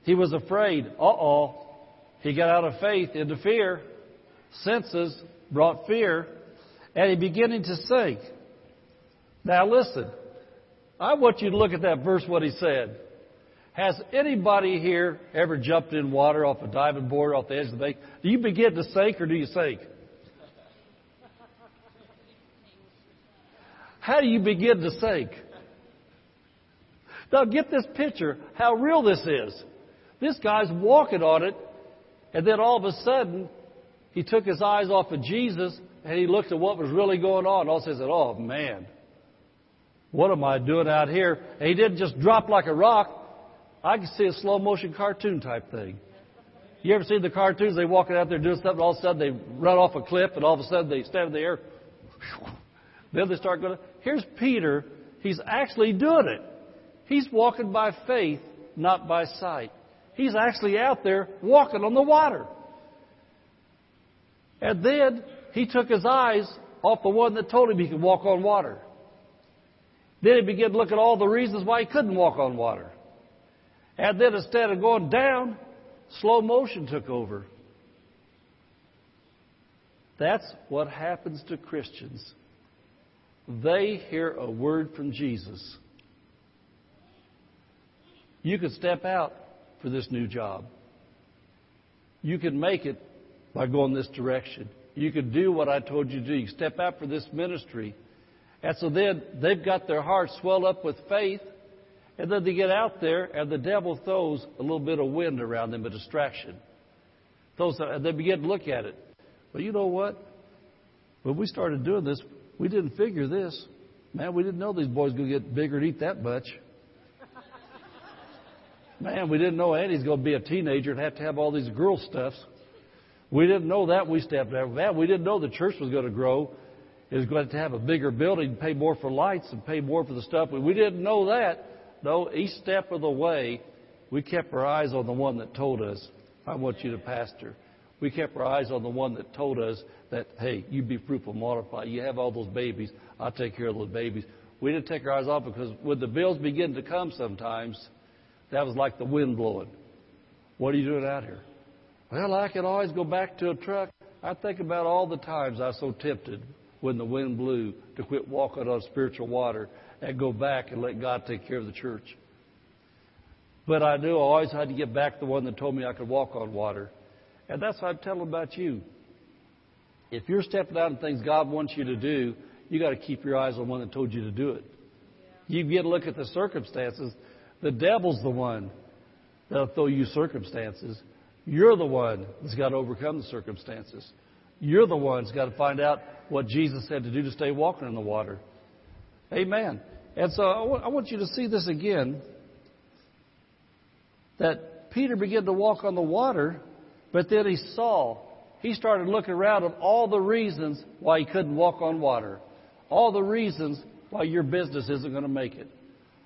he was afraid. Uh oh. He got out of faith into fear. Senses brought fear. And he beginning to sink. Now listen. I want you to look at that verse, what he said. Has anybody here ever jumped in water off a diving board off the edge of the bank? Do you begin to sink or do you sink? How do you begin to sink? Now get this picture, how real this is. This guy's walking on it, and then all of a sudden, he took his eyes off of Jesus and he looked at what was really going on. All of Also said, Oh man, what am I doing out here? And he didn't just drop like a rock. I could see a slow motion cartoon type thing. You ever seen the cartoons? They walking out there doing something, and all of a sudden they run off a cliff, and all of a sudden they stand in the air. Then they start going. Here's Peter. He's actually doing it. He's walking by faith, not by sight. He's actually out there walking on the water. And then he took his eyes off the one that told him he could walk on water. Then he began to look at all the reasons why he couldn't walk on water. And then instead of going down, slow motion took over. That's what happens to Christians. They hear a word from Jesus. You could step out for this new job. You could make it by going this direction. You could do what I told you to do. You step out for this ministry. And so then they've got their hearts swelled up with faith, and then they get out there, and the devil throws a little bit of wind around them, a distraction. Throws, and they begin to look at it. But you know what? When we started doing this, we didn't figure this. Man, we didn't know these boys going to get bigger and eat that much. Man, we didn't know Andy's going to be a teenager and have to have all these girl stuffs. We didn't know that. We stepped out that. We didn't know the church was going to grow is going to have a bigger building, pay more for lights, and pay more for the stuff. We didn't know that. No, each step of the way, we kept our eyes on the one that told us, I want you to pastor. We kept our eyes on the one that told us that, hey, you be fruitful, and multiply. You have all those babies. I'll take care of those babies. We didn't take our eyes off because when the bills begin to come sometimes, that was like the wind blowing. What are you doing out here? Well, I can always go back to a truck. I think about all the times I was so tempted when the wind blew to quit walking on spiritual water and go back and let God take care of the church. But I knew I always had to get back the one that told me I could walk on water. And that's what I'm telling about you. If you're stepping out in things God wants you to do, you got to keep your eyes on the one that told you to do it. You get to look at the circumstances. The devil's the one that'll throw you circumstances. You're the one that's got to overcome the circumstances. You're the one that's got to find out what Jesus said to do to stay walking in the water. Amen. And so I want you to see this again that Peter began to walk on the water, but then he saw, he started looking around at all the reasons why he couldn't walk on water, all the reasons why your business isn't going to make it,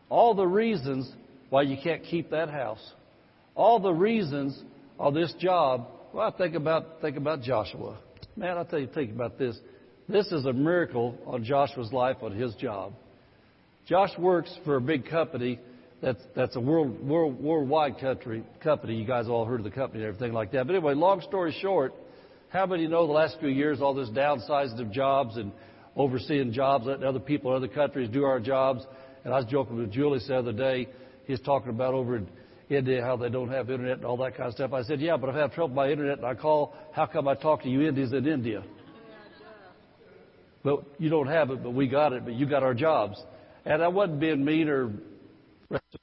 all the reasons why you can't keep that house, all the reasons of this job. Well, I think about think about Joshua. Man, I'll tell you, think about this. This is a miracle on Joshua's life on his job. Josh works for a big company that's that's a world, world worldwide country company. You guys all heard of the company and everything like that. But anyway, long story short, how many know the last few years all this downsizing of jobs and overseeing jobs, letting other people in other countries do our jobs? And I was joking with Julius the other day. He's talking about over in India how they don't have internet and all that kind of stuff. I said, yeah, but if I have trouble with my internet and I call, how come I talk to you Indians in India? But you don't have it, but we got it, but you got our jobs. And I wasn't being mean or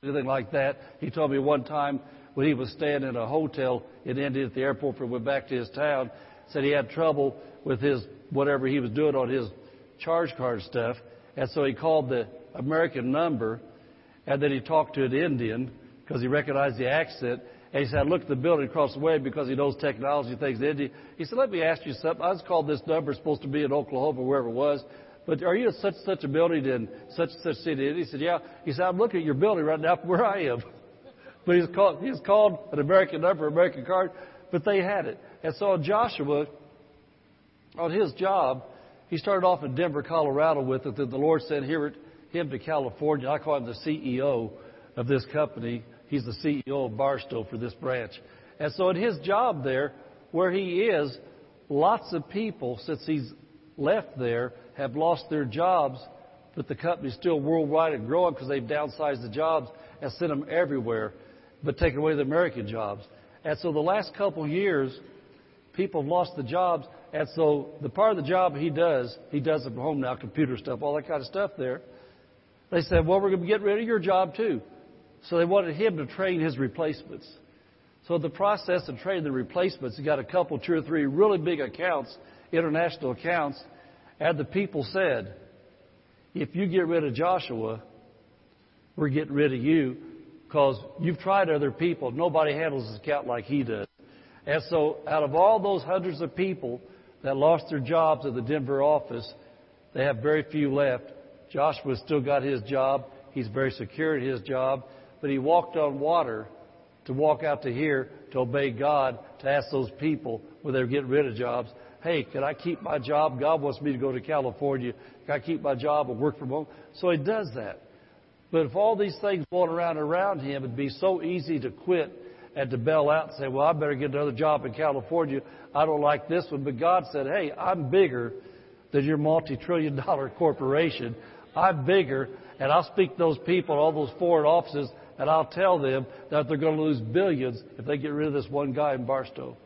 anything like that. He told me one time when he was staying in a hotel in India at the airport he went back to his town, said he had trouble with his whatever he was doing on his charge card stuff. And so he called the American number and then he talked to an Indian because he recognized the accent. And he said, I looked at the building across the way because he knows technology things in India. He said, let me ask you something. I was called this number, supposed to be in Oklahoma, wherever it was. But are you at such such a building in such such city? And He said, Yeah. He said, I'm looking at your building right now from where I am. but he's called he's called an American number, American card, but they had it. And so Joshua, on his job, he started off in Denver, Colorado with it. Then the Lord sent him to California. I call him the CEO of this company. He's the CEO of Barstow for this branch. And so in his job there, where he is, lots of people, since he's left there, have lost their jobs, but the company's still worldwide and growing because they've downsized the jobs and sent them everywhere, but taken away the American jobs. And so the last couple of years, people have lost the jobs. And so the part of the job he does, he does it from home now, computer stuff, all that kind of stuff there. They said, well, we're going to get rid of your job too. So they wanted him to train his replacements. So the process of training the replacements, he got a couple, two or three really big accounts, international accounts, and the people said, if you get rid of Joshua, we're getting rid of you because you've tried other people. Nobody handles his account like he does. And so out of all those hundreds of people that lost their jobs at the Denver office, they have very few left. Joshua still got his job. He's very secure in his job. But he walked on water to walk out to here to obey God, to ask those people when they were getting rid of jobs, hey, can I keep my job? God wants me to go to California. Can I keep my job and work from home? So he does that. But if all these things going around around him, it'd be so easy to quit and to bail out and say, well, I better get another job in California. I don't like this one. But God said, hey, I'm bigger than your multi-trillion dollar corporation. I'm bigger, and I'll speak to those people, all those foreign offices, and I'll tell them that they're going to lose billions if they get rid of this one guy in Barstow.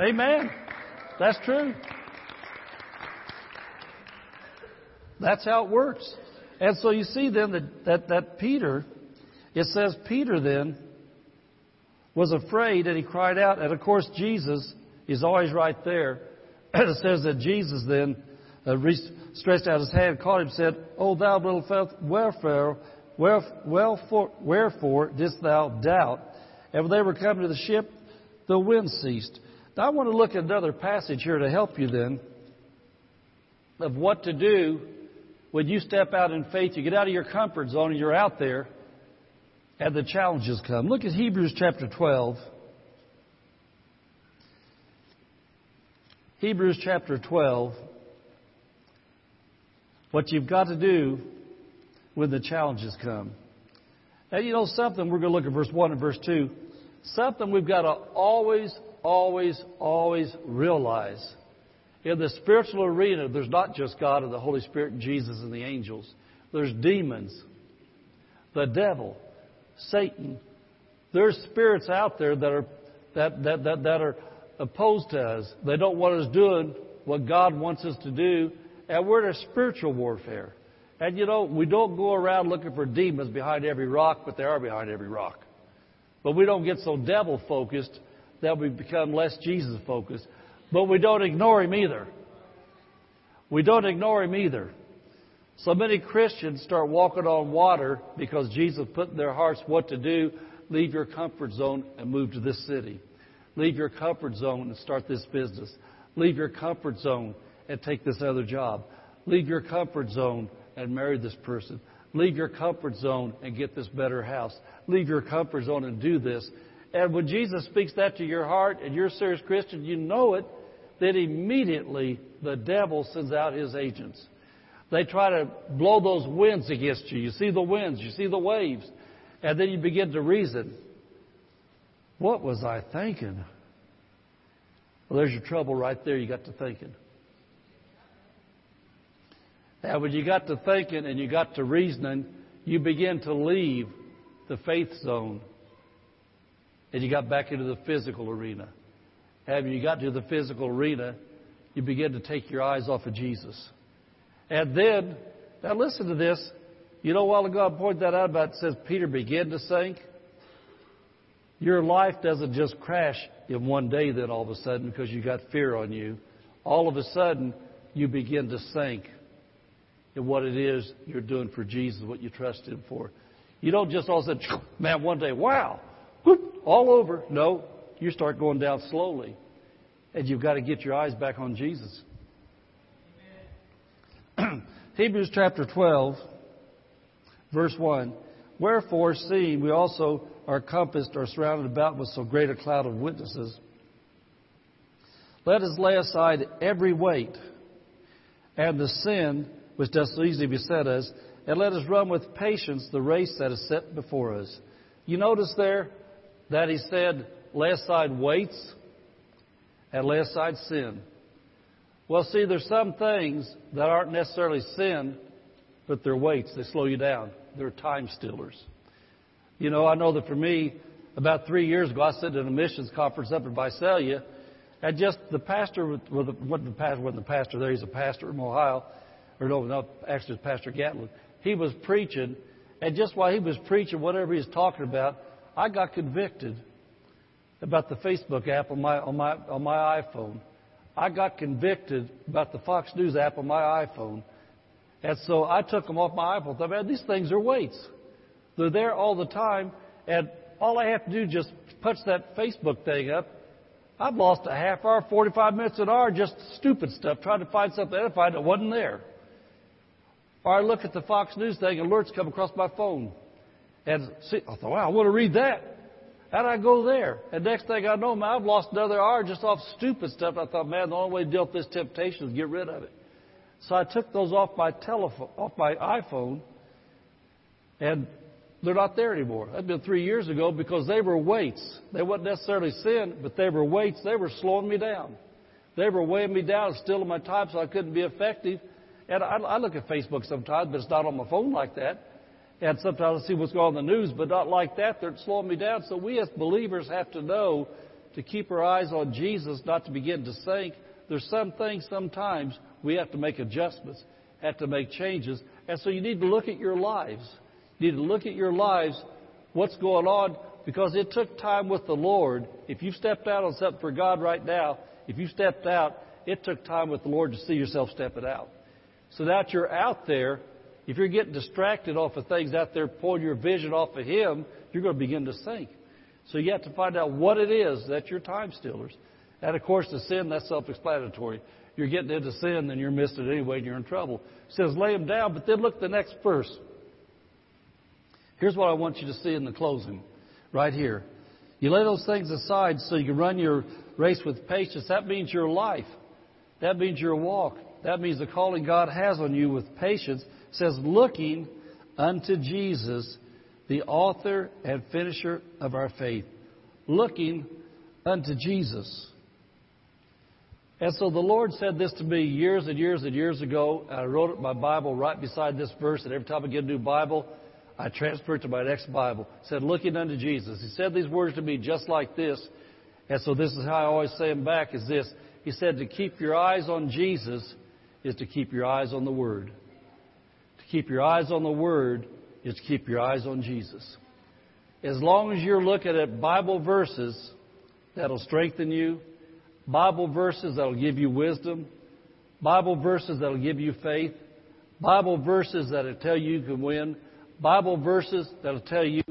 Amen. That's true. That's how it works. And so you see then that, that, that Peter, it says Peter then was afraid and he cried out. And of course, Jesus is always right there. It says that Jesus then uh, stretched out his hand, caught him, said, O thou little faith, wherefore, wherefore, wherefore didst thou doubt? And when they were coming to the ship, the wind ceased. Now, I want to look at another passage here to help you then of what to do when you step out in faith. You get out of your comfort zone and you're out there and the challenges come. Look at Hebrews chapter 12. Hebrews chapter 12. What you've got to do when the challenges come. And you know something, we're going to look at verse 1 and verse 2. Something we've got to always always, always realize in the spiritual arena, there's not just God and the Holy Spirit and Jesus and the angels. There's demons, the devil, Satan. There's spirits out there that are that, that, that, that are opposed to us. They don't want us doing what God wants us to do, and we're in a spiritual warfare. And you know, we don't go around looking for demons behind every rock, but they are behind every rock. But we don't get so devil focused that we become less Jesus focused. But we don't ignore Him either. We don't ignore Him either. So many Christians start walking on water because Jesus put in their hearts what to do. Leave your comfort zone and move to this city. Leave your comfort zone and start this business. Leave your comfort zone and take this other job. Leave your comfort zone and marry this person. Leave your comfort zone and get this better house. Leave your comfort zone and do this. And when Jesus speaks that to your heart and you're a serious Christian, you know it, then immediately the devil sends out his agents. They try to blow those winds against you. You see the winds, you see the waves, and then you begin to reason. What was I thinking? Well, there's your trouble right there. You got to thinking. And when you got to thinking and you got to reasoning, you begin to leave the faith zone and you got back into the physical arena. And you got to the physical arena, you begin to take your eyes off of Jesus. And then, now listen to this. You know, a while ago I pointed that out about it says Peter began to sink. Your life doesn't just crash in one day then all of a sudden because you got fear on you. All of a sudden, you begin to sink in what it is you're doing for Jesus, what you trust Him for. You don't just all of a sudden, man, one day, wow, all over. No, you start going down slowly. And you've got to get your eyes back on Jesus. Hebrews chapter 12, verse 1. Wherefore, seeing we also are compassed or surrounded about with so great a cloud of witnesses, let us lay aside every weight and the sin which does so easily beset us, and let us run with patience the race that is set before us. You notice there that he said, lay aside weights and lay aside sin. Well, see, there's some things that aren't necessarily sin, but they're weights. They slow you down. They're time stealers. You know, I know that for me, about three years ago, I sat in a missions conference up in Visalia, and just the pastor, the, wasn't the pastor, wasn't the pastor there, he's a pastor from Ohio, or no, no, actually it's Pastor Gatlin. He was preaching, and just while he was preaching, whatever he was talking about, I got convicted about the Facebook app on my on my on my iPhone. I got convicted about the Fox News app on my iPhone. And so I took them off my iPhone. I man, these things are weights. They're there all the time, and all I have to do is just punch that Facebook thing up. I've lost a half hour, 45 minutes, an hour just stupid stuff, trying to find something edified that wasn't there. Or I look at the Fox News thing, alerts come across my phone. And see, I thought, wow, I want to read that. How'd I go there? And next thing I know, man, I've lost another hour just off stupid stuff. I thought, man, the only way to deal with this temptation is get rid of it. So I took those off my telephone, off my iPhone, and they're not there anymore. That'd been three years ago because they were weights. They weren't necessarily sin, but they were weights. They were slowing me down. They were weighing me down, stealing my time so I couldn't be effective. And I, I look at Facebook sometimes, but it's not on my phone like that. And sometimes I see what's going on in the news, but not like that. They're slowing me down. So we as believers have to know to keep our eyes on Jesus, not to begin to sink. There's some things sometimes we have to make adjustments, have to make changes. And so you need to look at your lives. You need to look at your lives, what's going on, because it took time with the Lord. If you've stepped out on something for God right now, if you stepped out, it took time with the Lord to see yourself stepping out. So that you're out there, if you're getting distracted off of things out there, pulling your vision off of Him, you're going to begin to sink. So you have to find out what it is that you're time stealers. And of course, the sin, that's self explanatory. You're getting into sin, then you're missing it anyway, and you're in trouble. It says lay them down, but then look at the next verse. Here's what I want you to see in the closing, right here. You lay those things aside so you can run your race with patience. That means your life. That means your walk. That means the calling God has on you with patience says, looking unto Jesus, the author and finisher of our faith. Looking unto Jesus. And so the Lord said this to me years and years and years ago. I wrote it my Bible right beside this verse, and every time I get a new Bible, I transfer it to my next Bible. It said, looking unto Jesus. He said these words to me just like this. And so this is how I always say them back is this. He said, to keep your eyes on Jesus is to keep your eyes on the Word. Keep your eyes on the Word is to keep your eyes on Jesus. As long as you're looking at Bible verses that'll strengthen you, Bible verses that'll give you wisdom, Bible verses that'll give you faith, Bible verses that'll tell you you can win, Bible verses that'll tell you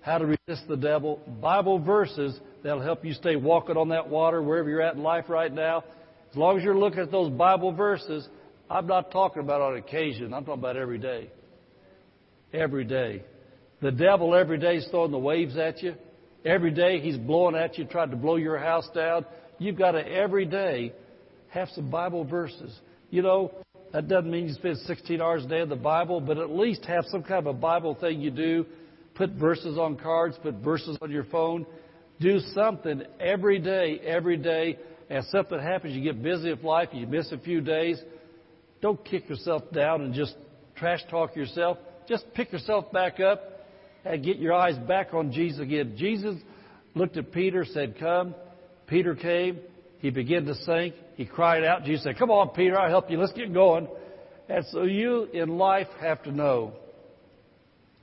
how to resist the devil, Bible verses that'll help you stay walking on that water wherever you're at in life right now, as long as you're looking at those Bible verses, I'm not talking about on occasion. I'm talking about every day. Every day. The devil every day is throwing the waves at you. Every day he's blowing at you, trying to blow your house down. You've got to every day have some Bible verses. You know, that doesn't mean you spend 16 hours a day in the Bible, but at least have some kind of a Bible thing you do. Put verses on cards, put verses on your phone. Do something every day, every day. And something happens, you get busy with life, you miss a few days. Don't kick yourself down and just trash talk yourself. Just pick yourself back up and get your eyes back on Jesus again. Jesus looked at Peter, said, Come. Peter came. He began to sink. He cried out. Jesus said, Come on, Peter, I'll help you. Let's get going. And so you in life have to know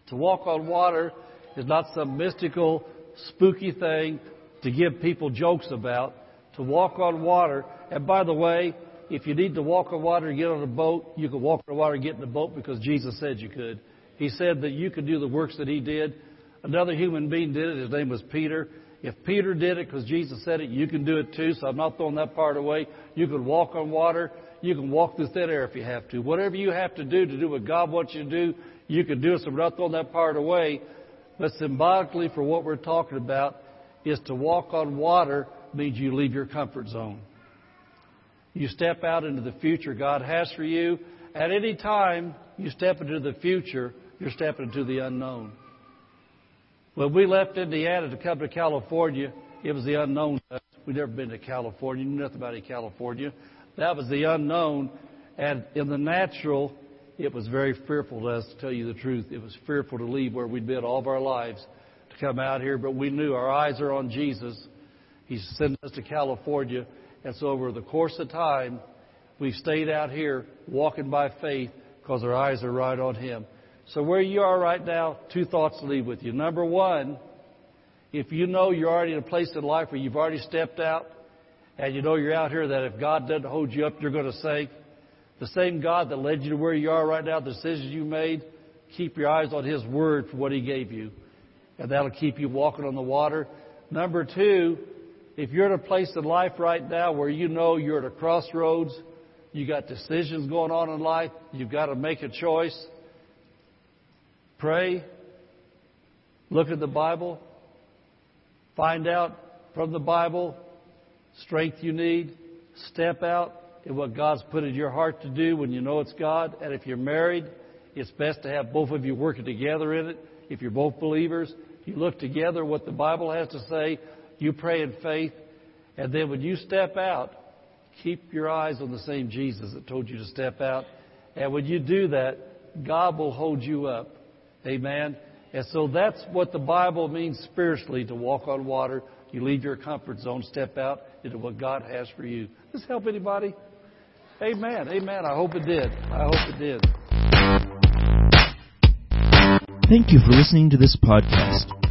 to walk on water is not some mystical, spooky thing to give people jokes about. To walk on water, and by the way, if you need to walk on water get on a boat, you can walk on water get in the boat because Jesus said you could. He said that you could do the works that He did. Another human being did it. His name was Peter. If Peter did it because Jesus said it, you can do it too. So I'm not throwing that part away. You can walk on water. You can walk through thin air if you have to. Whatever you have to do to do what God wants you to do, you can do it. So we're not throwing that part away. But symbolically, for what we're talking about, is to walk on water means you leave your comfort zone. You step out into the future God has for you. At any time you step into the future, you're stepping into the unknown. When we left Indiana to come to California, it was the unknown. We'd never been to California, knew nothing about California. That was the unknown. And in the natural, it was very fearful to us, to tell you the truth. It was fearful to leave where we'd been all of our lives to come out here, but we knew our eyes are on Jesus. He's sending us to California. And so over the course of time, we've stayed out here walking by faith because our eyes are right on Him. So where you are right now, two thoughts to leave with you. Number one, if you know you're already in a place in life where you've already stepped out, and you know you're out here that if God doesn't hold you up, you're going to sink. The same God that led you to where you are right now, the decisions you made, keep your eyes on His Word for what He gave you. And that'll keep you walking on the water. Number two, if you're in a place in life right now where you know you're at a crossroads, you got decisions going on in life, you've got to make a choice, Pray. Look at the Bible. Find out from the Bible strength you need. Step out in what God's put in your heart to do when you know it's God. And if you're married, it's best to have both of you working together in it. If you're both believers, you look together what the Bible has to say. You pray in faith. And then when you step out, keep your eyes on the same Jesus that told you to step out. And when you do that, God will hold you up. Amen. And so that's what the Bible means spiritually to walk on water. You leave your comfort zone, step out into what God has for you. Does this help anybody? Amen. Amen. I hope it did. I hope it did. Thank you for listening to this podcast.